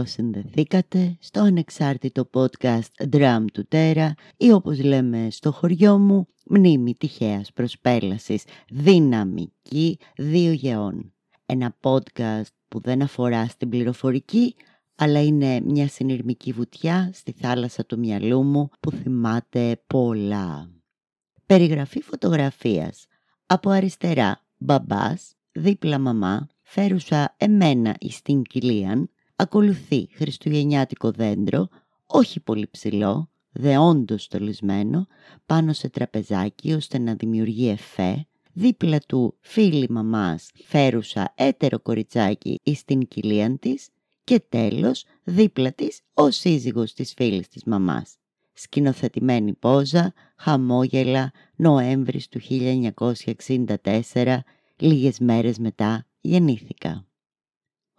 καλώς συνδεθήκατε στο ανεξάρτητο podcast Drum του Τέρα ή όπως λέμε στο χωριό μου μνήμη τυχαίας προσπέλασης δυναμική δύο γεών. Ένα podcast που δεν αφορά στην πληροφορική αλλά είναι μια συνειρμική βουτιά στη θάλασσα του μυαλού μου που θυμάται πολλά. Περιγραφή φωτογραφίας. Από αριστερά μπαμπάς, δίπλα μαμά, φέρουσα εμένα εις την κοιλίαν, ακολουθεί χριστουγεννιάτικο δέντρο, όχι πολύ ψηλό, δεόντως στολισμένο, πάνω σε τραπεζάκι ώστε να δημιουργεί εφέ, δίπλα του φίλη μαμάς φέρουσα έτερο κοριτσάκι εις την κοιλίαν της και τέλος δίπλα της ο σύζυγος της φίλης της μαμάς. Σκηνοθετημένη πόζα, χαμόγελα, Νοέμβρης του 1964, λίγες μέρες μετά γεννήθηκα.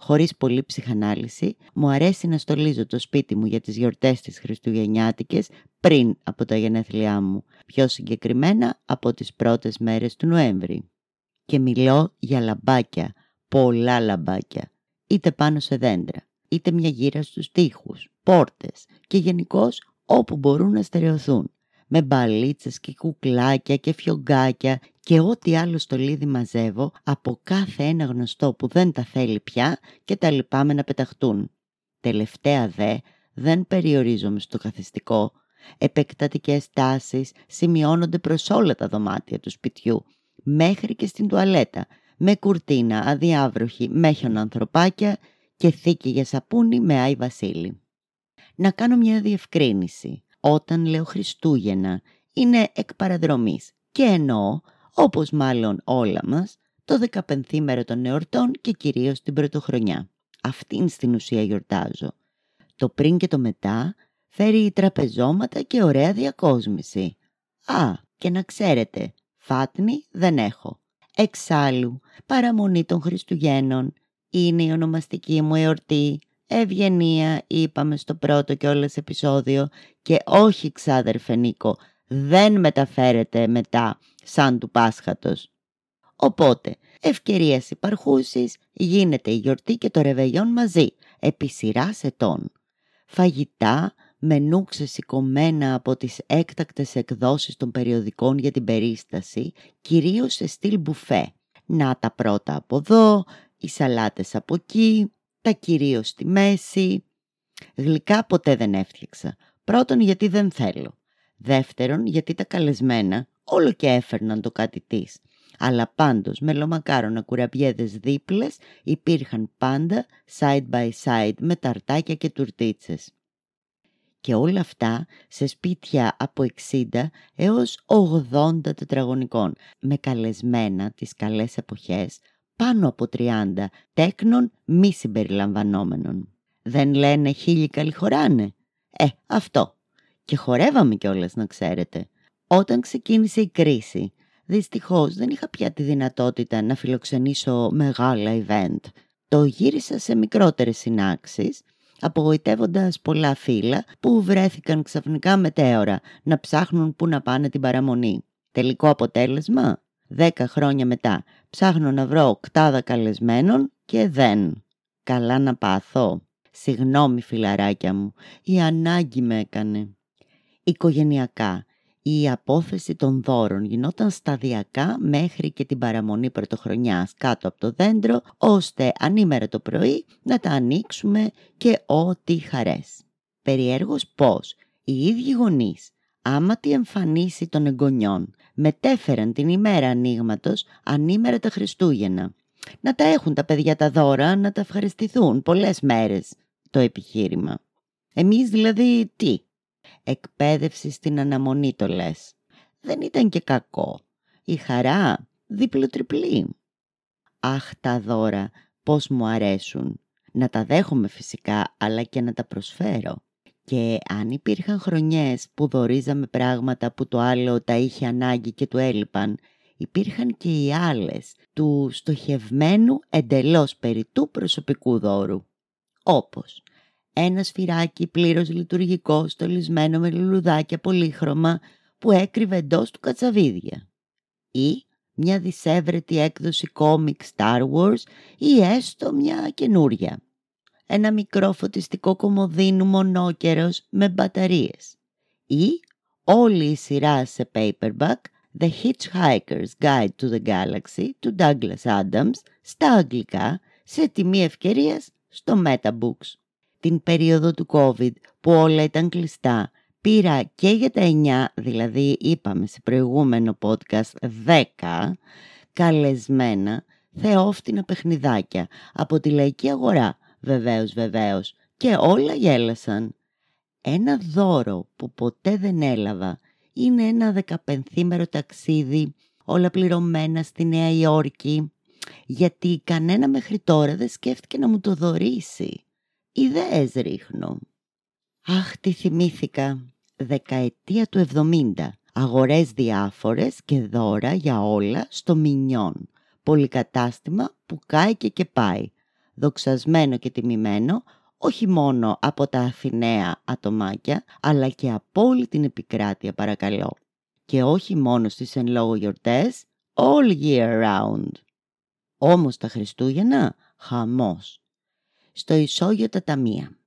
Χωρίς πολύ ψυχανάλυση, μου αρέσει να στολίζω το σπίτι μου για τις γιορτές της Χριστουγεννιάτικες πριν από τα γενέθλιά μου, πιο συγκεκριμένα από τις πρώτες μέρες του Νοέμβρη. Και μιλώ για λαμπάκια, πολλά λαμπάκια, είτε πάνω σε δέντρα, είτε μια γύρα στους τοίχους, πόρτες και γενικώς όπου μπορούν να στερεωθούν με μπαλίτσες και κουκλάκια και φιωγκάκια και ό,τι άλλο στολίδι μαζεύω από κάθε ένα γνωστό που δεν τα θέλει πια και τα λυπάμαι να πεταχτούν. Τελευταία δε δεν περιορίζομαι στο καθιστικό. Επεκτατικές τάσεις σημειώνονται προς όλα τα δωμάτια του σπιτιού, μέχρι και στην τουαλέτα, με κουρτίνα, αδιάβροχη, μέχιον ανθρωπάκια και θήκη για σαπούνι με Άι Βασίλη. Να κάνω μια διευκρίνηση όταν λέω Χριστούγεννα είναι εκ παραδρομής και εννοώ, όπως μάλλον όλα μας, το 15 των εορτών και κυρίως την πρωτοχρονιά. Αυτήν στην ουσία γιορτάζω. Το πριν και το μετά φέρει τραπεζώματα και ωραία διακόσμηση. Α, και να ξέρετε, φάτνη δεν έχω. Εξάλλου, παραμονή των Χριστουγέννων είναι η ονομαστική μου εορτή Ευγενία είπαμε στο πρώτο και όλες επεισόδιο και όχι ξάδερφε Νίκο, δεν μεταφέρεται μετά σαν του Πάσχατος. Οπότε, ευκαιρίες υπαρχούσεις, γίνεται η γιορτή και το ρεβεγιόν μαζί, επί σειράς ετών. Φαγητά, μενού ξεσηκωμένα από τις έκτακτες εκδόσεις των περιοδικών για την περίσταση, κυρίως σε στυλ μπουφέ. Να τα πρώτα από εδώ, οι σαλάτες από εκεί, τα κυρίως στη μέση. Γλυκά ποτέ δεν έφτιαξα. Πρώτον γιατί δεν θέλω. Δεύτερον γιατί τα καλεσμένα όλο και έφερναν το κάτι της. Αλλά πάντως με λομακάρονα κουραμπιέδες δίπλες υπήρχαν πάντα side by side με ταρτάκια και τουρτίτσες. Και όλα αυτά σε σπίτια από 60 έως 80 τετραγωνικών με καλεσμένα τις καλές εποχές πάνω από 30 τέκνων μη συμπεριλαμβανόμενων. Δεν λένε χίλιοι καλή Ε, αυτό. Και χορεύαμε κιόλας να ξέρετε. Όταν ξεκίνησε η κρίση, δυστυχώς δεν είχα πια τη δυνατότητα να φιλοξενήσω μεγάλα event. Το γύρισα σε μικρότερες συνάξεις, απογοητεύοντας πολλά φύλλα που βρέθηκαν ξαφνικά μετέωρα να ψάχνουν πού να πάνε την παραμονή. Τελικό αποτέλεσμα, Δέκα χρόνια μετά ψάχνω να βρω οκτάδα καλεσμένων και δεν. Καλά να πάθω. Συγγνώμη φιλαράκια μου, η ανάγκη με έκανε. Οικογενειακά, η απόθεση των δώρων γινόταν σταδιακά μέχρι και την παραμονή πρωτοχρονιάς κάτω από το δέντρο, ώστε ανήμερα το πρωί να τα ανοίξουμε και ό,τι χαρές. Περιέργως πώς οι ίδιοι γονείς, άμα τη εμφανίσει των εγγονιών, μετέφεραν την ημέρα ανοίγματος ανήμερα τα Χριστούγεννα. Να τα έχουν τα παιδιά τα δώρα, να τα ευχαριστηθούν πολλές μέρες το επιχείρημα. Εμείς δηλαδή τι; Εκπαίδευση στην αναμονή το λες. Δεν ήταν και κακό. Η χαρά δίπλο-τριπλή. Αχ τα δώρα πώς μου αρέσουν. Να τα δέχομαι φυσικά αλλά και να τα προσφέρω. Και αν υπήρχαν χρονιές που δορίζαμε πράγματα που το άλλο τα είχε ανάγκη και του έλειπαν, υπήρχαν και οι άλλες του στοχευμένου εντελώς περιτού προσωπικού δώρου. Όπως ένα σφυράκι πλήρως λειτουργικό στολισμένο με λουλουδάκια πολύχρωμα που έκρυβε εντός του κατσαβίδια. Ή μια δισεύρετη έκδοση κόμικ Star Wars ή έστω μια καινούρια. Ένα μικρό φωτιστικό κομμωδίνου μονόκερος με μπαταρίες. Ή όλη η σειρά σε paperback The Hitchhiker's Guide to the Galaxy του Douglas Adams στα αγγλικά σε τιμή ευκαιρίας στο Metabooks. Την περίοδο του COVID που όλα ήταν κλειστά πήρα και για τα 9, δηλαδή είπαμε σε προηγούμενο podcast 10 καλεσμένα θεόφτινα παιχνιδάκια από τη λαϊκή αγορά βεβαίως βεβαίως και όλα γέλασαν. Ένα δώρο που ποτέ δεν έλαβα είναι ένα δεκαπενθήμερο ταξίδι όλα πληρωμένα στη Νέα Υόρκη γιατί κανένα μέχρι τώρα δεν σκέφτηκε να μου το δωρήσει. Ιδέες ρίχνω. Αχ, τι θυμήθηκα. Δεκαετία του 70. Αγορές διάφορες και δώρα για όλα στο Μινιόν. Πολυκατάστημα που κάηκε και πάει. Δοξασμένο και τιμημένο όχι μόνο από τα Αθηναία ατομάκια, αλλά και από όλη την επικράτεια παρακαλώ. Και όχι μόνο στις εν λόγω γιορτές, all year round. Όμως τα Χριστούγεννα, χαμός. Στο ισόγειο τα ταμεία.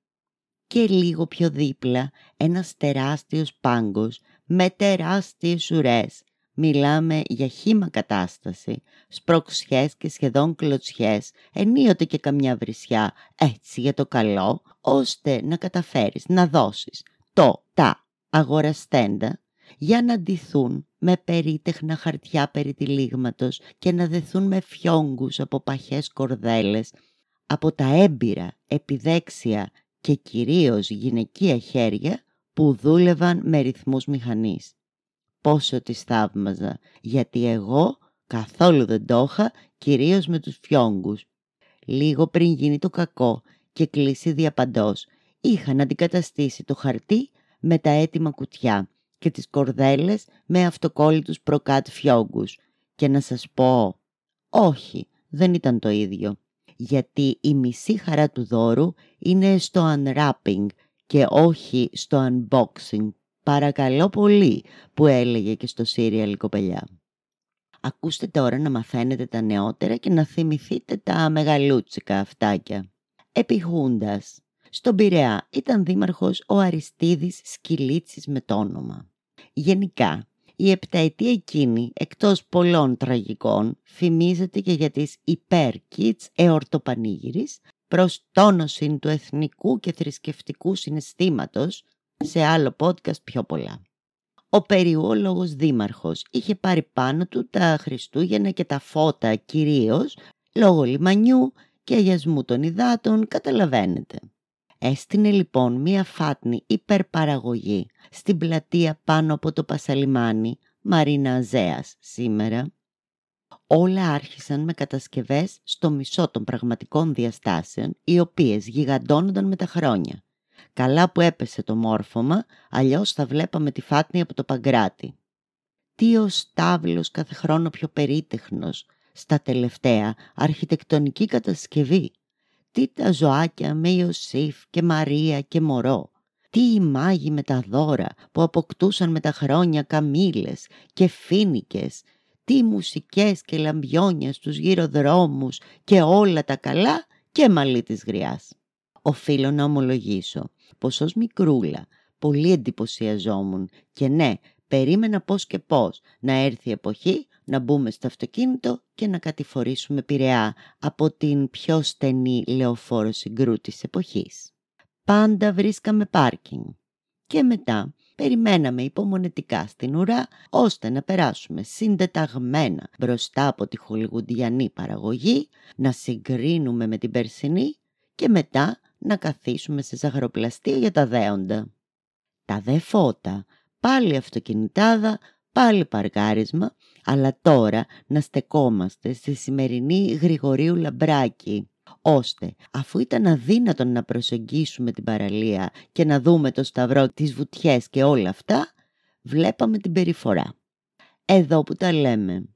Και λίγο πιο δίπλα ένας τεράστιος πάγκος με τεράστιες ουρές Μιλάμε για χήμα κατάσταση, σπροξιές και σχεδόν κλωτσιές, ενίοτε και καμιά βρισιά, έτσι για το καλό, ώστε να καταφέρεις να δώσεις το, τα αγοραστέντα για να ντυθούν με περίτεχνα χαρτιά περί τυλίγματος και να δεθούν με φιόγκους από παχές κορδέλες, από τα έμπειρα, επιδέξια και κυρίως γυναικεία χέρια που δούλευαν με ρυθμούς μηχανής πόσο τις θαύμαζα, γιατί εγώ καθόλου δεν το είχα, κυρίως με τους φιόγκους. Λίγο πριν γίνει το κακό και κλείσει διαπαντός, είχαν αντικαταστήσει το χαρτί με τα έτοιμα κουτιά και τις κορδέλες με αυτοκόλλητους προκάτ φιόγκους. Και να σας πω, όχι, δεν ήταν το ίδιο. Γιατί η μισή χαρά του δώρου είναι στο unwrapping και όχι στο unboxing «Παρακαλώ πολύ» που έλεγε και στο σύριαλ η κοπελιά. Ακούστε τώρα να μαθαίνετε τα νεότερα και να θυμηθείτε τα μεγαλούτσικα αυτάκια. Επιχούντας. Στον Πειραιά ήταν δήμαρχος ο Αριστίδης Σκυλίτσης με το όνομα. Γενικά, η επταετία εκείνη, εκτός πολλών τραγικών, φημίζεται και για τις υπέρκιτς εορτοπανήγυρης προς τόνωση του εθνικού και θρησκευτικού συναισθήματος σε άλλο podcast πιο πολλά. Ο περιόλογος δήμαρχος είχε πάρει πάνω του τα Χριστούγεννα και τα φώτα κυρίως λόγω λιμανιού και αγιασμού των υδάτων, καταλαβαίνετε. Έστεινε λοιπόν μία φάτνη υπερπαραγωγή στην πλατεία πάνω από το Πασαλιμάνι, Μαρίνα Αζέας σήμερα. Όλα άρχισαν με κατασκευές στο μισό των πραγματικών διαστάσεων, οι οποίες γιγαντώνονταν με τα χρόνια. Καλά που έπεσε το μόρφωμα, αλλιώς θα βλέπαμε τη φάτνη από το Παγκράτη. Τι ο Στάβλος κάθε χρόνο πιο περίτεχνος, στα τελευταία αρχιτεκτονική κατασκευή. Τι τα ζωάκια με Ιωσήφ και Μαρία και Μωρό. Τι οι μάγοι με τα δώρα που αποκτούσαν με τα χρόνια καμήλες και φίνικες. Τι μουσικές και λαμπιόνια στους γύρω δρόμους και όλα τα καλά και μαλλί της γριάς. Οφείλω να ομολογήσω πως ως μικρούλα πολύ εντυπωσιαζόμουν και ναι, περίμενα πώς και πώς να έρθει η εποχή να μπούμε στο αυτοκίνητο και να κατηφορήσουμε Πειραιά από την πιο στενή λεωφόρο συγκρού της εποχής. Πάντα βρίσκαμε πάρκινγκ και μετά περιμέναμε υπομονετικά στην ουρά ώστε να περάσουμε συντεταγμένα μπροστά από τη χολιγουντιανή παραγωγή, να συγκρίνουμε με την περσινή και μετά να καθίσουμε σε ζαχαροπλαστείο για τα δέοντα. Τα δε φώτα, πάλι αυτοκινητάδα, πάλι παρκάρισμα, αλλά τώρα να στεκόμαστε στη σημερινή Γρηγορίου Λαμπράκη, ώστε αφού ήταν αδύνατον να προσεγγίσουμε την παραλία και να δούμε το σταυρό, τις βουτιές και όλα αυτά, βλέπαμε την περιφορά. Εδώ που τα λέμε,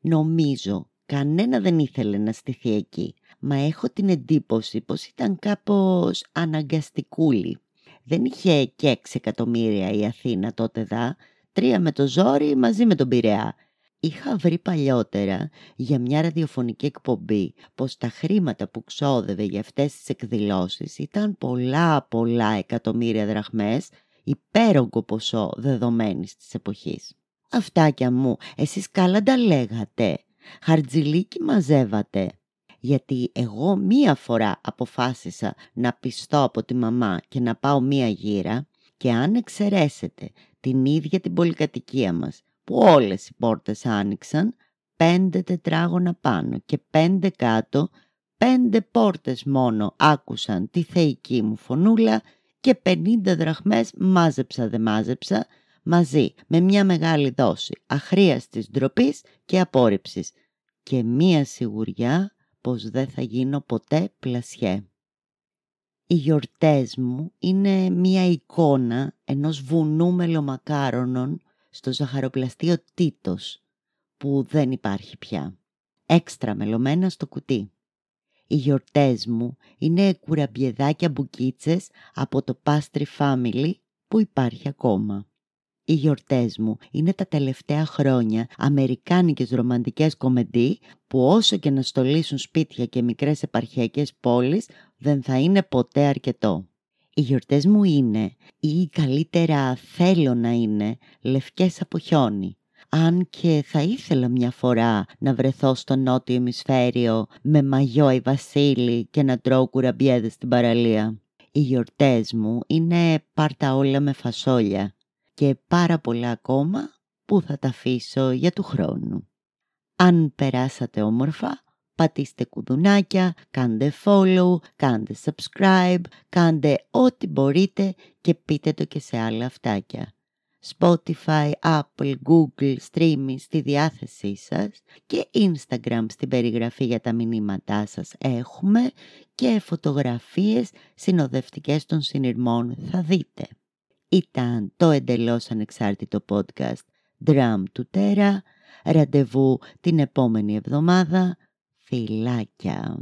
νομίζω κανένα δεν ήθελε να στηθεί εκεί, μα έχω την εντύπωση πως ήταν κάπως αναγκαστικούλη. Δεν είχε και 6 εκατομμύρια η Αθήνα τότε δά, τρία με το ζόρι μαζί με τον Πειραιά. Είχα βρει παλιότερα για μια ραδιοφωνική εκπομπή πως τα χρήματα που ξόδευε για αυτές τις εκδηλώσεις ήταν πολλά πολλά εκατομμύρια δραχμές, υπέρογκο ποσό δεδομένης της εποχής. Αυτάκια μου, εσείς καλά τα λέγατε, χαρτζιλίκι μαζεύατε. Γιατί εγώ μία φορά αποφάσισα να πιστώ από τη μαμά και να πάω μία γύρα και αν εξαιρέσετε την ίδια την πολυκατοικία μας που όλες οι πόρτες άνοιξαν, πέντε τετράγωνα πάνω και πέντε κάτω, πέντε πόρτες μόνο άκουσαν τη θεϊκή μου φωνούλα και πενήντα δραχμές μάζεψα δε μάζεψα, μαζί με μια μεγάλη δόση αχρίαστης ντροπής και απόρριψης. Και μία σιγουριά πως δεν θα γίνω ποτέ πλασιέ. Οι γιορτές μου είναι μία εικόνα ενός βουνού μελομακάρονων στο ζαχαροπλαστείο Τίτος, που δεν υπάρχει πια. Έξτρα μελωμένα στο κουτί. Οι γιορτές μου είναι κουραμπιεδάκια μπουκίτσες από το Pastry Family που υπάρχει ακόμα. Οι γιορτές μου είναι τα τελευταία χρόνια αμερικάνικες ρομαντικές κομεντί που όσο και να στολίσουν σπίτια και μικρές επαρχιακές πόλεις δεν θα είναι ποτέ αρκετό. Οι γιορτές μου είναι ή καλύτερα θέλω να είναι λευκές από χιόνι. Αν και θα ήθελα μια φορά να βρεθώ στο νότιο ημισφαίριο με μαγιό η βασίλη και να τρώω κουραμπιέδες στην παραλία. Οι γιορτές μου είναι πάρτα όλα με φασόλια και πάρα πολλά ακόμα που θα τα αφήσω για του χρόνου. Αν περάσατε όμορφα, πατήστε κουδουνάκια, κάντε follow, κάντε subscribe, κάντε ό,τι μπορείτε και πείτε το και σε άλλα αυτάκια. Spotify, Apple, Google, streaming στη διάθεσή σας και Instagram στην περιγραφή για τα μηνύματά σας έχουμε και φωτογραφίες συνοδευτικές των συνειρμών θα δείτε. Ήταν το εντελώς ανεξάρτητο podcast Drum του Τέρα. Ραντεβού την επόμενη εβδομάδα. Φιλάκια!